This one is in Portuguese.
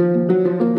Música